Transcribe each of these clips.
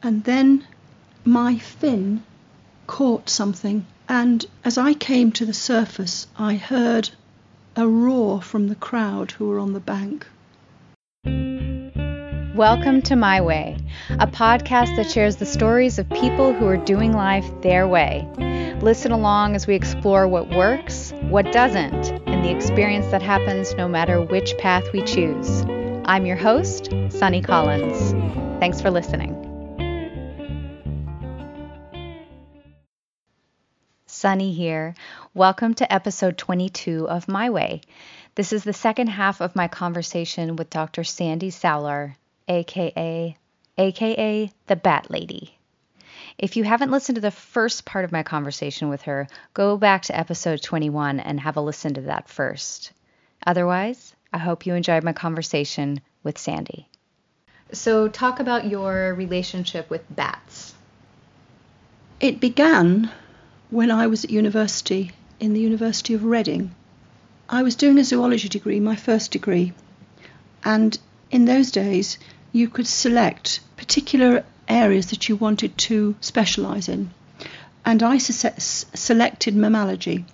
And then my fin caught something, and as I came to the surface, I heard a roar from the crowd who were on the bank. Welcome to My Way, a podcast that shares the stories of people who are doing life their way. Listen along as we explore what works, what doesn't, and the experience that happens no matter which path we choose. I'm your host, Sunny Collins. Thanks for listening. Sunny here. Welcome to episode 22 of My Way. This is the second half of my conversation with Dr. Sandie Sowler, aka aka the Bat Lady. If you haven't listened to the first part of my conversation with her, go back to episode 21 and have a listen to that first. Otherwise, I hope you enjoyed my conversation with Sandie. So, talk about your relationship with bats. It began when I was at university in the University of Reading. I was doing a zoology degree, my first degree, and in those days you could select particular areas that you wanted to specialise in. And I selected mammalogy,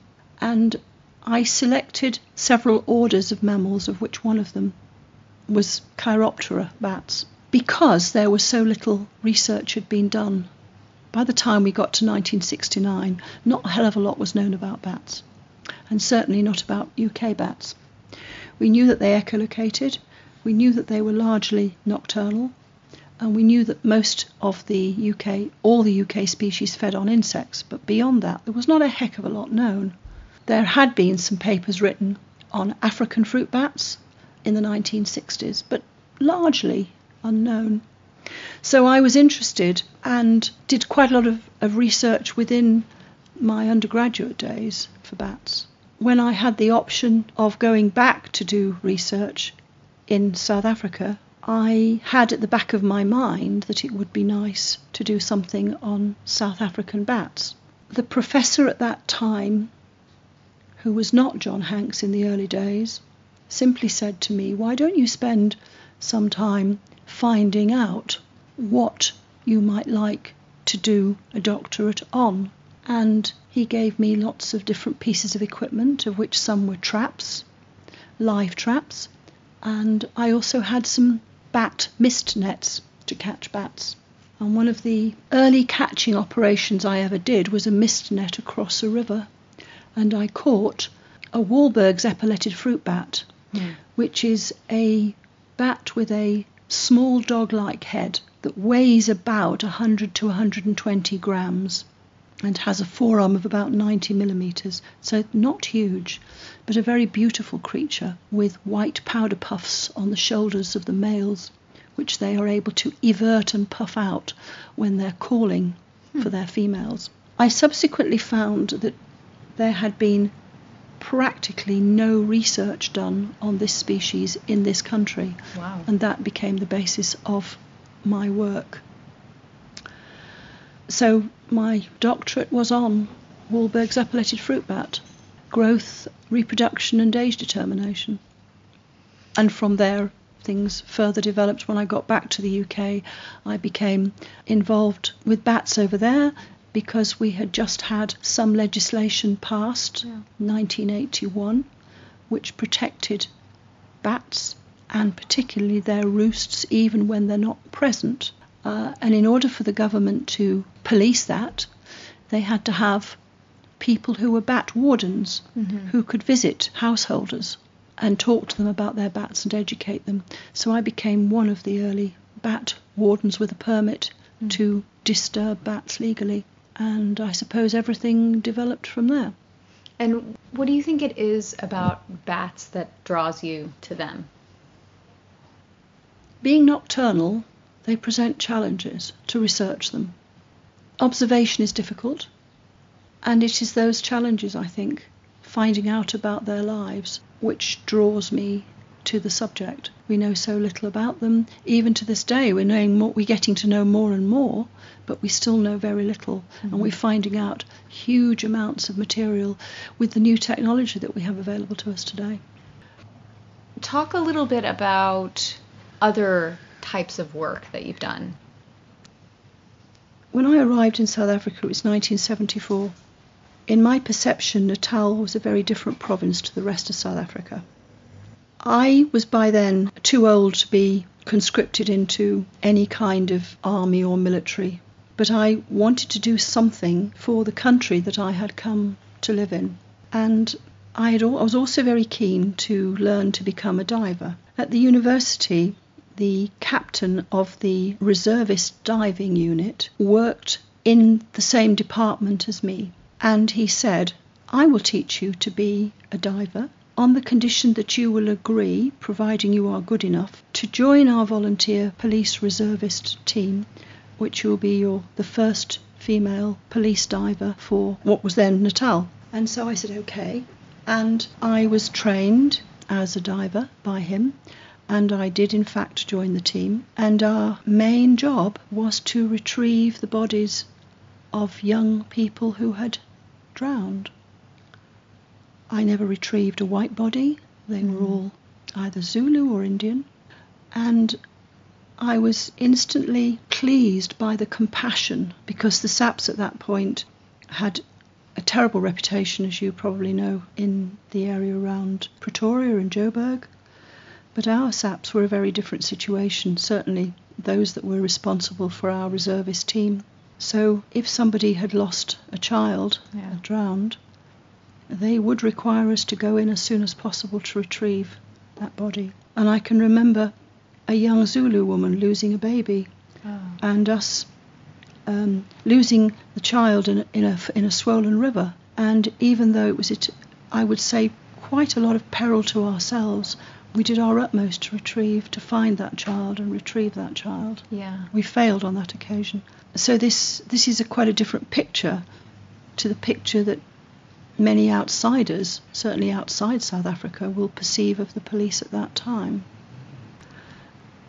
and I selected several orders of mammals, of which one of them was Chiroptera bats, because there was so little research had been done by the time we got to 1969, not a hell of a lot was known about bats, and certainly not about UK bats. We knew that they echolocated, we knew that they were largely nocturnal, and we knew that most of the UK, all the UK species fed on insects, but beyond that, there was not a heck of a lot known. There had been some papers written on African fruit bats in the 1960s, but largely unknown. So I was interested and did quite a lot of, of research within my undergraduate days for bats. When I had the option of going back to do research in South Africa, I had at the back of my mind that it would be nice to do something on South African bats. The professor at that time, who was not John Hanks in the early days, simply said to me, Why don't you spend some time finding out what you might like to do a doctorate on. And he gave me lots of different pieces of equipment, of which some were traps, live traps, and I also had some bat mist nets to catch bats. And one of the early catching operations I ever did was a mist net across a river, and I caught a Wahlberg's epauletted fruit bat, mm. which is a bat with a small dog like head that weighs about 100 to 120 grams and has a forearm of about 90 millimeters, so not huge, but a very beautiful creature with white powder puffs on the shoulders of the males, which they are able to evert and puff out when they're calling hmm. for their females. I subsequently found that there had been practically no research done on this species in this country. Wow. And that became the basis of my work. So my doctorate was on Wahlberg's epauletted fruit bat, growth, reproduction, and age determination. And from there, things further developed. When I got back to the UK, I became involved with bats over there because we had just had some legislation passed, yeah. 1981, which protected bats and particularly their roosts even when they're not present. Uh, and in order for the government to police that, they had to have people who were bat wardens mm-hmm. who could visit householders and talk to them about their bats and educate them. So I became one of the early bat wardens with a permit mm. to disturb bats legally and I suppose everything developed from there. And what do you think it is about bats that draws you to them? Being nocturnal, they present challenges to research them. Observation is difficult, and it is those challenges, I think, finding out about their lives, which draws me to the subject. We know so little about them. Even to this day, we're knowing more, we're getting to know more and more, but we still know very little, mm-hmm. and we're finding out huge amounts of material with the new technology that we have available to us today. Talk a little bit about other types of work that you've done. when I arrived in South Africa, it was 1974. In my perception, Natal was a very different province to the rest of South Africa. I was by then too old to be conscripted into any kind of army or military, but I wanted to do something for the country that I had come to live in. And I, had, I was also very keen to learn to become a diver. At the university, the captain of the reservist diving unit worked in the same department as me. And he said, I will teach you to be a diver on the condition that you will agree, providing you are good enough, to join our volunteer police reservist team, which will be your the first female police diver for what was then Natal. And so I said, okay. And I was trained as a diver by him and I did in fact join the team. And our main job was to retrieve the bodies of young people who had drowned. I never retrieved a white body, they were mm. all either Zulu or Indian. And I was instantly pleased by the compassion because the SAPs at that point had a terrible reputation, as you probably know, in the area around Pretoria and Joburg. But our SAPs were a very different situation, certainly those that were responsible for our reservist team. So if somebody had lost a child, Yeah. drowned, they would require us to go in as soon as possible to retrieve that body. And I can remember a young Zulu woman losing a baby Oh. and us um, losing the child in a, in a in a swollen river. And even though it was, it, I would say, quite a lot of peril to ourselves, we did our utmost to retrieve, to find that child and retrieve that child. Yeah. We failed on that occasion. So this this is a quite a different picture to the picture that many outsiders, certainly outside South Africa, will perceive of the police at that time.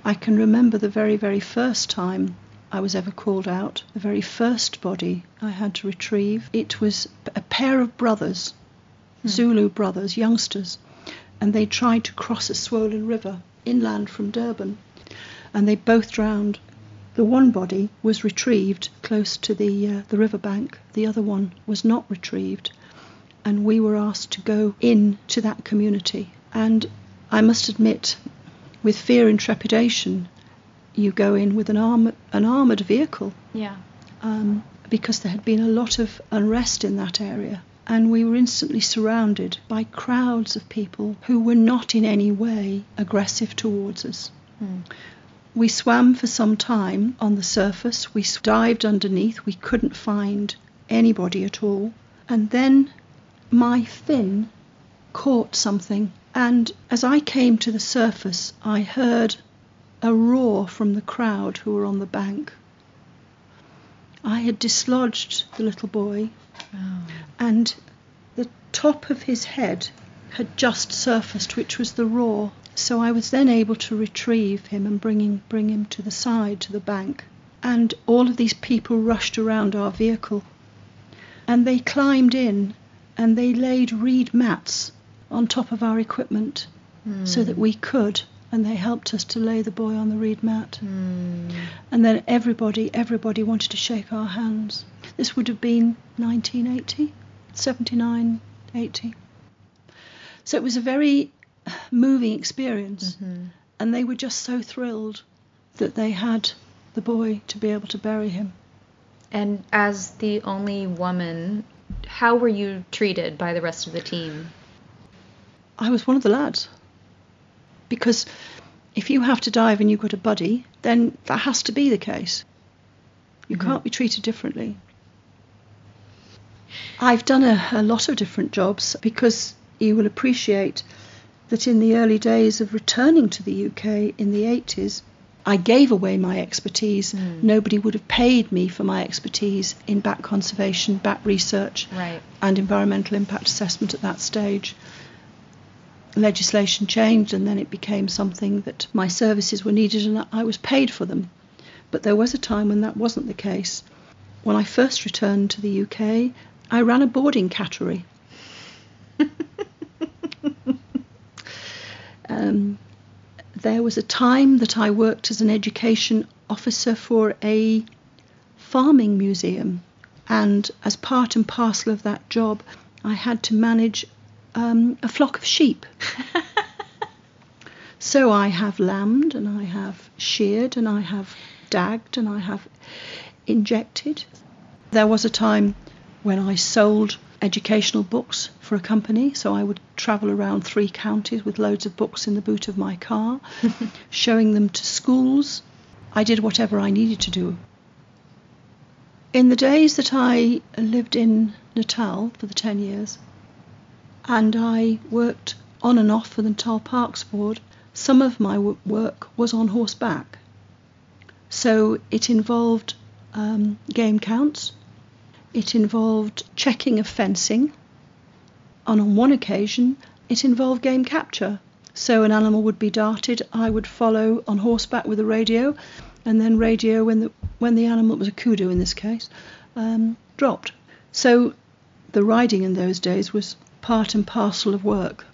I can remember the very, very first time I was ever called out, the very first body I had to retrieve. It was a pair of brothers, hmm. Zulu brothers, youngsters, and they tried to cross a swollen river inland from Durban, and they both drowned. The one body was retrieved close to the uh, the riverbank. The other one was not retrieved, and we were asked to go in to that community. And I must admit, with fear and trepidation, you go in with an arm an armored vehicle Yeah. um, because there had been a lot of unrest in that area. And we were instantly surrounded by crowds of people who were not in any way aggressive towards us. Hmm. We swam for some time on the surface. We dived underneath. We couldn't find anybody at all. And then my fin caught something. And as I came to the surface, I heard a roar from the crowd who were on the bank. I had dislodged the little boy, Oh. and the top of his head had just surfaced, which was the roar. So I was then able to retrieve him and bring him, bring him to the side, to the bank. And all of these people rushed around our vehicle. And they climbed in and they laid reed mats on top of our equipment so that we could. And they helped us to lay the boy on the reed mat. Hmm. And then everybody, everybody wanted to shake our hands. This would have been 1980, 79, 80. So it was a very moving experience. Mhm. And they were just so thrilled that they had the boy to be able to bury him. And as the only woman, how were you treated by the rest of the team? I was one of the lads. Because if you have to dive and you've got a buddy, then that has to be the case. You Mhm. can't be treated differently. I've done a, a lot of different jobs because you will appreciate that in the early days of returning to the UK in the 80s, I gave away my expertise. Mm. Nobody would have paid me for my expertise in bat conservation, bat research, Right. and environmental impact assessment at that stage. Legislation changed, and then it became something that my services were needed and I was paid for them. But there was a time when that wasn't the case. When I first returned to the UK, I ran a boarding cattery. um, there was a time that I worked as an education officer for a farming museum, and as part and parcel of that job, I had to manage um, a flock of sheep. so I have lambed, and I have sheared, and I have dagged, and I have injected. There was a time when I sold educational books for a company, so I would travel around three counties with loads of books in the boot of my car, showing them to schools. I did whatever I needed to do. In the days that I lived in Natal for the 10 years, and I worked on and off for the Natal Parks Board, some of my work was on horseback. So it involved um, game counts, it involved checking of fencing, and on one occasion it involved game capture. So an animal would be darted, I would follow on horseback with a radio, and then radio when the when the animal was a kudu in this case um, dropped. So the riding in those days was part and parcel of work.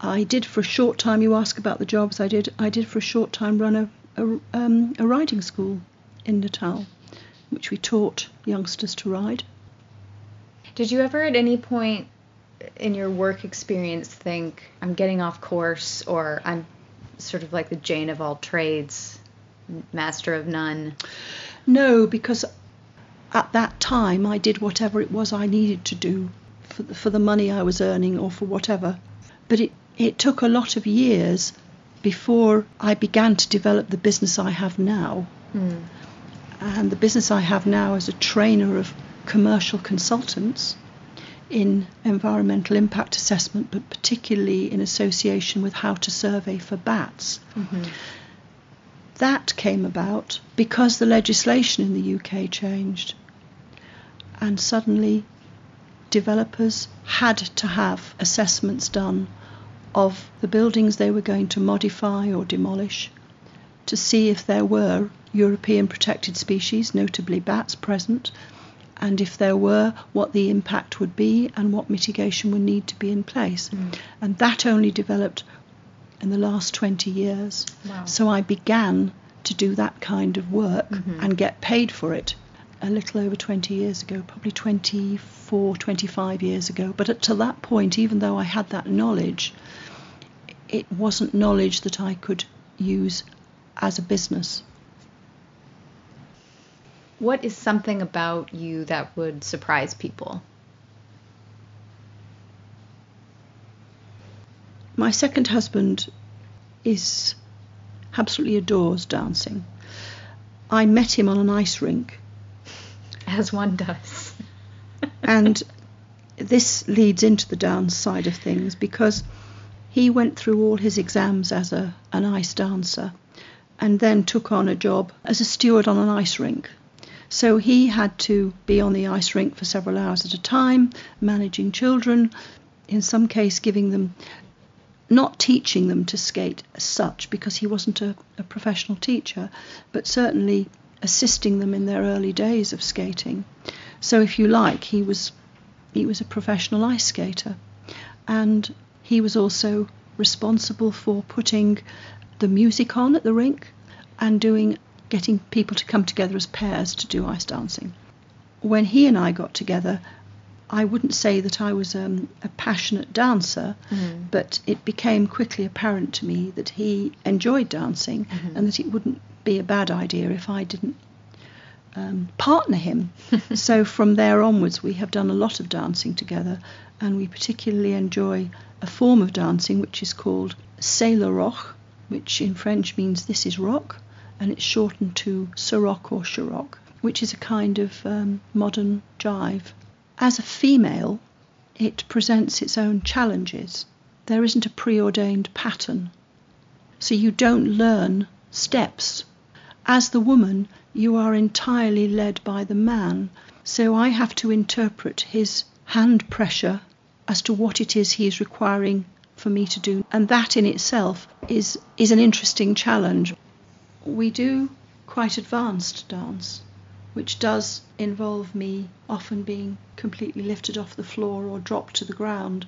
I did for a short time. You ask about the jobs I did. I did for a short time run a a, um, a riding school in Natal, which we taught youngsters to ride. Did you ever at any point in your work experience think, I'm getting off course or I'm sort of like the Jane of all trades, master of none? No, because at that time I did whatever it was I needed to do for the, for the money I was earning or for whatever. But it, it took a lot of years before I began to develop the business I have now. Mm. And the business I have now as a trainer of commercial consultants in environmental impact assessment, but particularly in association with how to survey for bats. Mm-hmm. That came about because the legislation in the UK changed, and suddenly developers had to have assessments done of the buildings they were going to modify or demolish to see if there were European protected species, notably bats, present, and if there were, what the impact would be and what mitigation would need to be in place. Mm. And that only developed in the last 20 years. Wow. So I began to do that kind of work mm-hmm. and get paid for it a little over 20 years ago, probably 24, 25 years ago. But up to that point, even though I had that knowledge, it wasn't knowledge that I could use as a business. What is something about you that would surprise people? My second husband is absolutely adores dancing. I met him on an ice rink. As one does. and this leads into the dance side of things because he went through all his exams as a, an ice dancer and then took on a job as a steward on an ice rink. So he had to be on the ice rink for several hours at a time, managing children, in some case giving them, not teaching them to skate as such, because he wasn't a, a professional teacher, but certainly assisting them in their early days of skating. So if you like, he was he was a professional ice skater, and he was also responsible for putting the music on at the rink and doing getting people to come together as pairs to do ice dancing. When he and I got together, I wouldn't say that I was um, a passionate dancer, mm-hmm. but it became quickly apparent to me that he enjoyed dancing mm-hmm. and that it wouldn't be a bad idea if I didn't um, partner him. so from there onwards, we have done a lot of dancing together, and we particularly enjoy a form of dancing which is called C'est le rock, which in French means this is rock and it's shortened to Ceroc or Sharok, which is a kind of um, modern jive. As a female, it presents its own challenges. There isn't a preordained pattern, so you don't learn steps. As the woman, you are entirely led by the man, so I have to interpret his hand pressure as to what it is he is requiring for me to do. And that in itself is, is an interesting challenge we do quite advanced dance, which does involve me often being completely lifted off the floor or dropped to the ground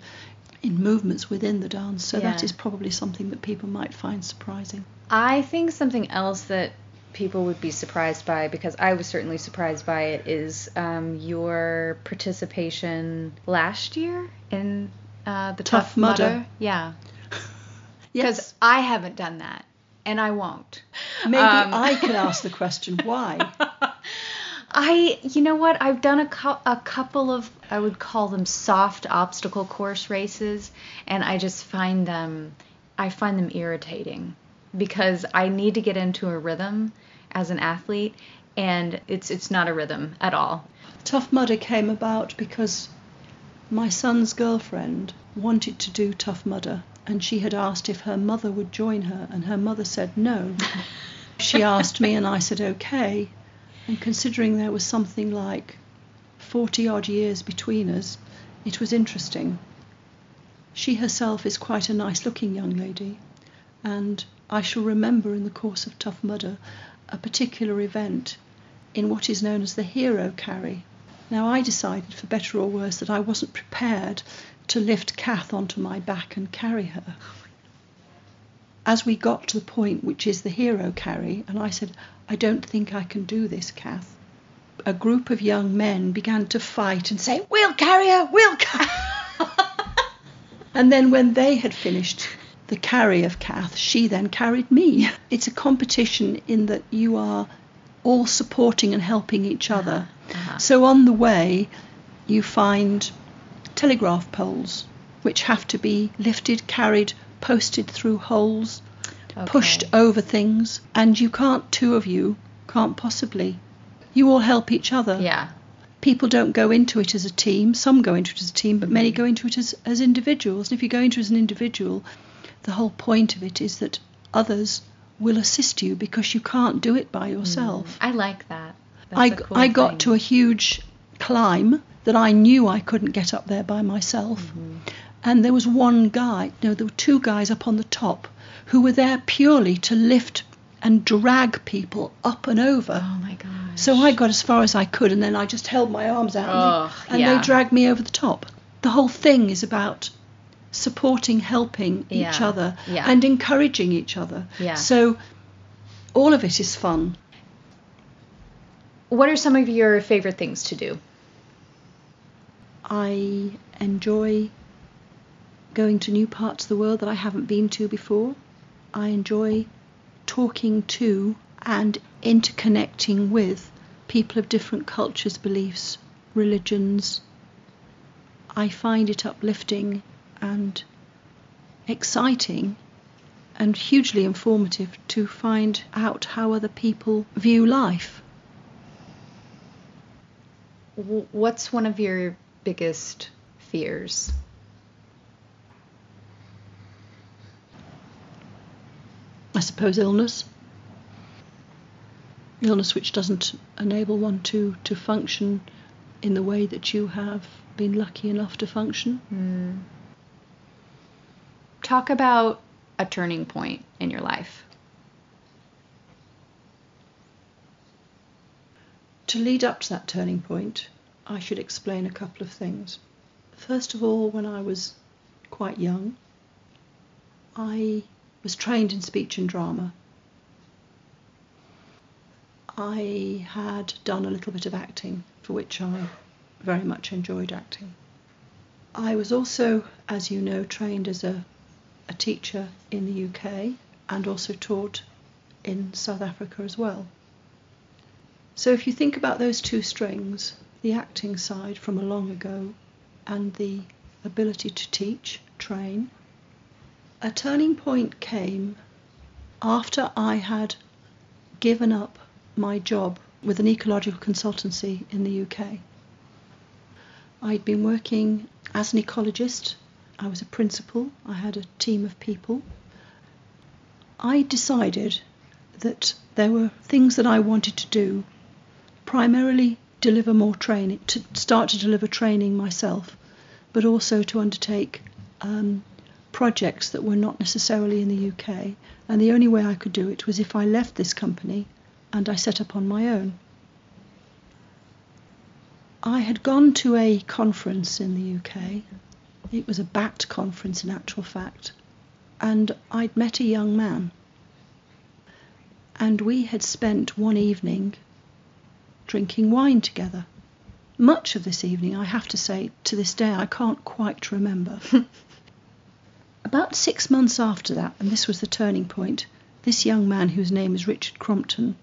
in movements within the dance. So yeah. that is probably something that people might find surprising. I think something else that people would be surprised by, because I was certainly surprised by it, is um, your participation last year in uh, the Tough Tough, Mudder. Mudder. Yeah, because Yes, I haven't done that, and I won't. maybe um, I can ask the question why. I, you know what? I've done a, cou- a couple of, I would call them soft obstacle course races, and I just find them, I find them irritating because I need to get into a rhythm as an athlete, and it's it's not a rhythm at all. Tough Mudder came about because my son's girlfriend wanted to do Tough Mudder and she had asked if her mother would join her and her mother said no. she asked me and I said okay. And considering there was something like 40 odd years between us, it was interesting. She herself is quite a nice looking young lady and I shall remember in the course of Tough Mudder a particular event in what is known as the hero carry. Now, I decided, for better or worse, that I wasn't prepared to lift Kath onto my back and carry her. As we got to the point which is the hero carry, and I said, I don't think I can do this, Kath, a group of young men began to fight and say, We'll carry her, we'll carry and then when they had finished the carry of Kath, she then carried me. It's a competition in that you are all supporting and helping each other. Uh-huh. So on the way, you find telegraph poles which have to be lifted, carried, posted through holes, pushed over things, and you can't, two of you, can't possibly. You all help each other. Yeah. People don't go into it as a team. Some go into it as a team, but many go into it as, as individuals. And if you go into it as an individual, the whole point of it is that others will assist you because you can't do it by yourself. I like that. That's I, cool I got thing. to a huge climb that I knew I couldn't get up there by myself. Mm-hmm. And there was one guy, no, there were two guys up on the top who were there purely to lift and drag people up and over. Oh my gosh. So I got as far as I could, and then I just held my arms out, and, they, and yeah. they dragged me over the top. The whole thing is about supporting, helping each other, yeah. and encouraging each other. Yeah. So all of it is fun. What are some of your favorite things to do? I enjoy going to new parts of the world that I haven't been to before. I enjoy talking to and interconnecting with people of different cultures, beliefs, religions. I find it uplifting and exciting and hugely informative to find out how other people view life. What's one of your biggest fears? I suppose illness. Illness which doesn't enable one to, to function in the way that you have been lucky enough to function. Hmm. Talk about a turning point in your life. To lead up to that turning point, I should explain a couple of things. First of all, when I was quite young, I was trained in speech and drama. I had done a little bit of acting, for which I very much enjoyed acting. I was also, as you know, trained as a, a teacher in the UK and also taught in South Africa as well. So if you think about those two strings, the acting side from a long ago and the ability to teach, train, a turning point came after I had given up my job with an ecological consultancy in the UK. I'd been working as an ecologist, I was a principal, I had a team of people. I decided that there were things that I wanted to do, primarily deliver more training, to start to deliver training myself, but also to undertake um, projects that were not necessarily in the UK. And the only way I could do it was if I left this company and I set up on my own. I had gone to a conference in the UK. It was a BAT conference, in actual fact, and I'd met a young man. and we had spent one evening drinking wine together. Much of this evening, I have to say, to this day, I can't quite remember. About six months after that, and this was the turning point, this young man, whose name is Richard Crompton,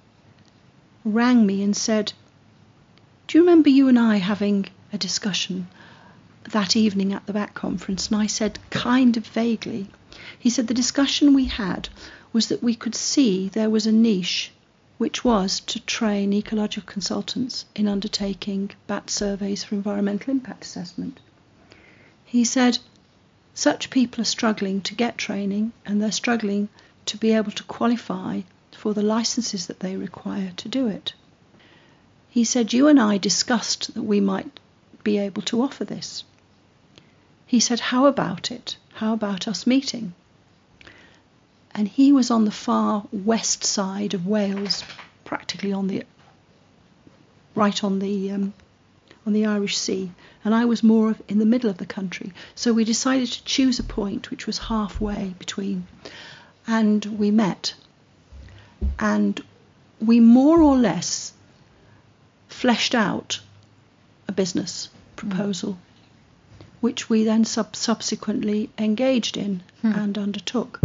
rang me and said, Do you remember you and I having a discussion that evening at the bat conference? And I said, kind of vaguely. He said, The discussion we had was that we could see there was a niche which was to train ecological consultants in undertaking bat surveys for environmental impact assessment. He said, such people are struggling to get training and they're struggling to be able to qualify for the licenses that they require to do it. He said, You and I discussed that we might be able to offer this. He said, How about it? How about us meeting? And he was on the far west side of Wales, practically on the right on the um, on the Irish Sea, and I was more of in the middle of the country. So we decided to choose a point which was halfway between, and we met, and we more or less fleshed out a business proposal, mm. Which we then sub- subsequently engaged in mm. and undertook.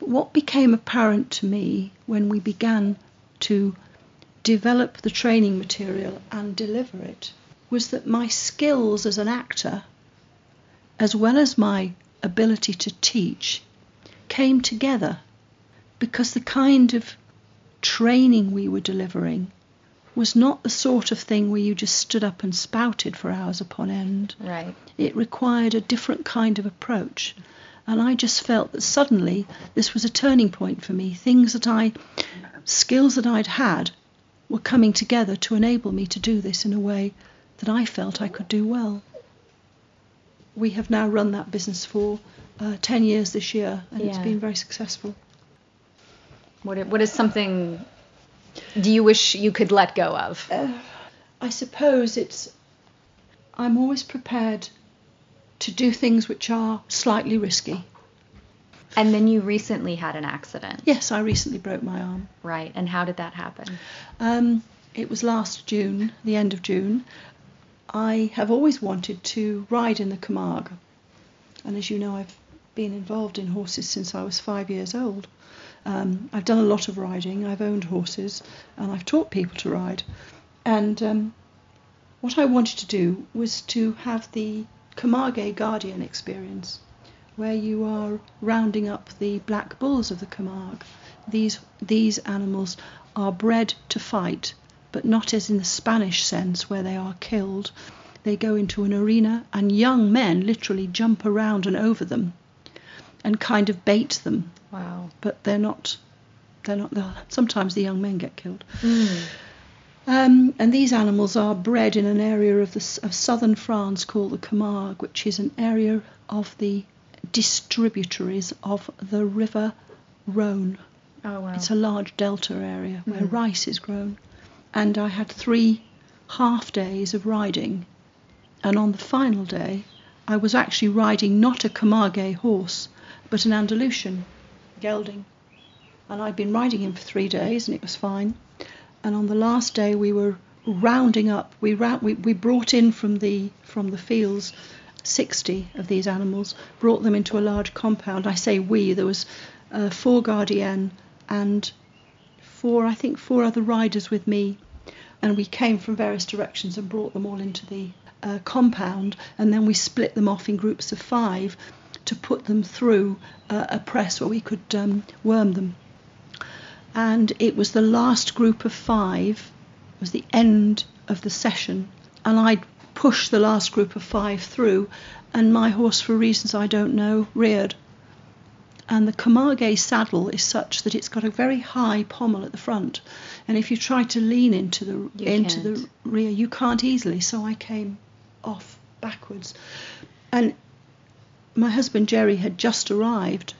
But what became apparent to me when we began to develop the training material and deliver it was that my skills as an actor, as well as my ability to teach, came together because the kind of training we were delivering was not the sort of thing where you just stood up and spouted for hours upon end. Right. It required a different kind of approach. And I just felt that suddenly this was a turning point for me. Things that I, skills that I'd had, were coming together to enable me to do this in a way that I felt I could do well. We have now run that business for uh, 10 years this year, and yeah. it's been very successful. What, what is something do you wish you could let go of? Uh, I suppose it's. I'm always prepared to do things which are slightly risky. And then you recently had an accident. Yes, I recently broke my arm. Right. And how did that happen? Um, it was last June, the end of June. I have always wanted to ride in the Camargue. And as you know, I've been involved in horses since I was five years old. Um, I've done a lot of riding, I've owned horses, and I've taught people to ride. And um, what I wanted to do was to have the Camargue Gardian experience where you are rounding up the black bulls of the Camargue. These, these animals are bred to fight, but not as in the Spanish sense where they are killed. They go into an arena, and young men literally jump around and over them and kind of bait them. Wow. But they're not. They're not. They're, sometimes the young men get killed. Mm. Um, and these animals are bred in an area of, the, of southern France called the Camargue, which is an area of the distributaries of the River Rhone. Oh, wow. It's a large delta area where mm. rice is grown. And I had three half days of riding. And on the final day, I was actually riding not a Camargue horse, but an Andalusian gelding. And I'd been riding him for three days, and it was fine. And on the last day, we were rounding up. We, we, we brought in from the from the fields 60 of these animals, brought them into a large compound. I say we, there was uh, four Gardienne and four, I think, four other riders with me. And we came from various directions and brought them all into the uh, compound. And then we split them off in groups of five to put them through uh, a press where we could um, worm them. And it was the last group of five, it was the end of the session. And I'd pushed the last group of five through, and my horse, for reasons I don't know, reared. And the Camargue saddle is such that it's got a very high pommel at the front, and if you try to lean into the you into can't. the rear, you can't easily. So I came off backwards, and my husband Jerry had just arrived,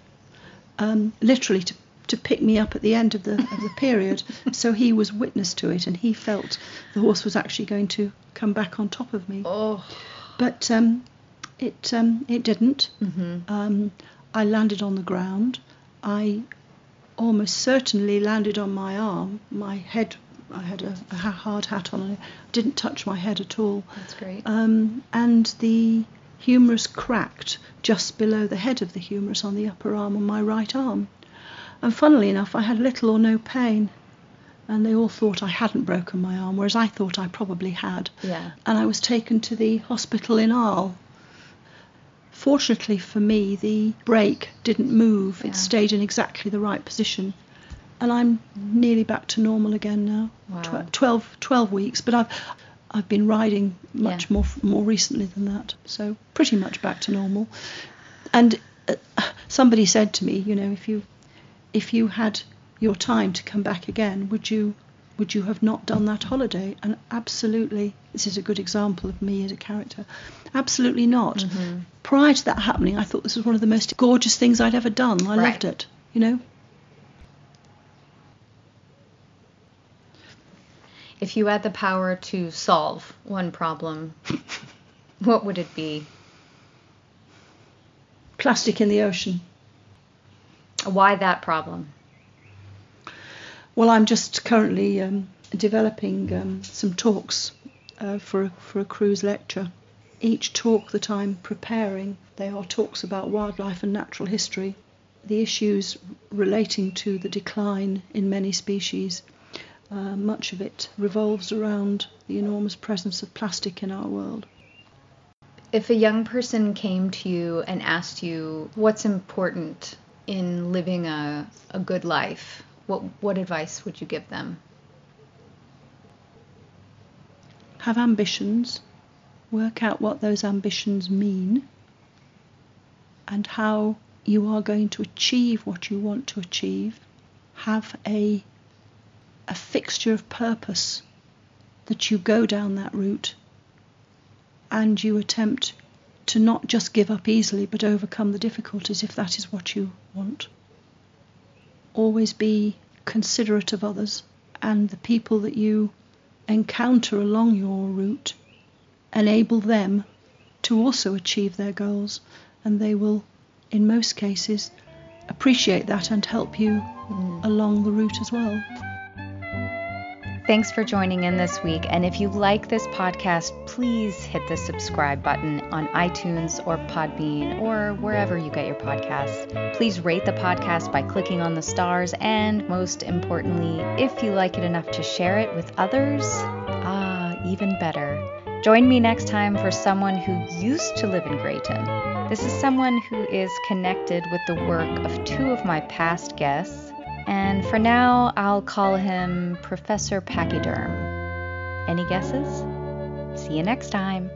um, literally to to pick me up at the end of the of the period. so he was witness to it, and he felt the horse was actually going to come back on top of me. Oh. But um, it um, it didn't. Mm-hmm. Um, I landed on the ground. I almost certainly landed on my arm. My head, I had a, a hard hat on, and it didn't touch my head at all. That's great. Um, and the humerus cracked just below the head of the humerus on the upper arm on my right arm. And funnily enough, I had little or no pain. And they all thought I hadn't broken my arm, whereas I thought I probably had. yeah. And I was taken to the hospital in Arles. Fortunately for me, the break didn't move. Yeah. It stayed in exactly the right position. And I'm nearly back to normal again now. Wow. Tw- 12, 12 weeks, but I've I've been riding much Yeah. more more recently than that. So pretty much back to normal. And uh, somebody said to me, you know, if you if you had your time to come back again, would you would you have not done that holiday? And absolutely, this is a good example of me as a character. Absolutely not. Mm-hmm. Prior to that happening, I thought this was one of the most gorgeous things I'd ever done. I Right. loved it. You know. If you had the power to solve one problem, what would it be? Plastic in the ocean. Why that problem? Well, I'm just currently um, developing um, some talks uh, for a, for a cruise lecture. Each talk that I'm preparing, they are talks about wildlife and natural history, the issues relating to the decline in many species. Uh, much of it revolves around the enormous presence of plastic in our world. If a young person came to you and asked you what's important in living a, a good life, what, what advice would you give them? Have ambitions, work out what those ambitions mean, and how you are going to achieve what you want to achieve. Have a a fixture of purpose that you go down that route and you attempt to not just give up easily but overcome the difficulties if that is what you want. Always be considerate of others and the people that you encounter along your route, enable them to also achieve their goals, and they will, in most cases, appreciate that and help you mm. along the route as well. Thanks for joining in this week. And if you like this podcast, please hit the subscribe button on iTunes or Podbean or wherever you get your podcasts. Please rate the podcast by clicking on the stars. And most importantly, if you like it enough to share it with others, ah, even better. Join me next time for someone who used to live in Grayton. This is someone who is connected with the work of two of my past guests. And for now, I'll call him Professor Pachyderm. Any guesses? See you next time.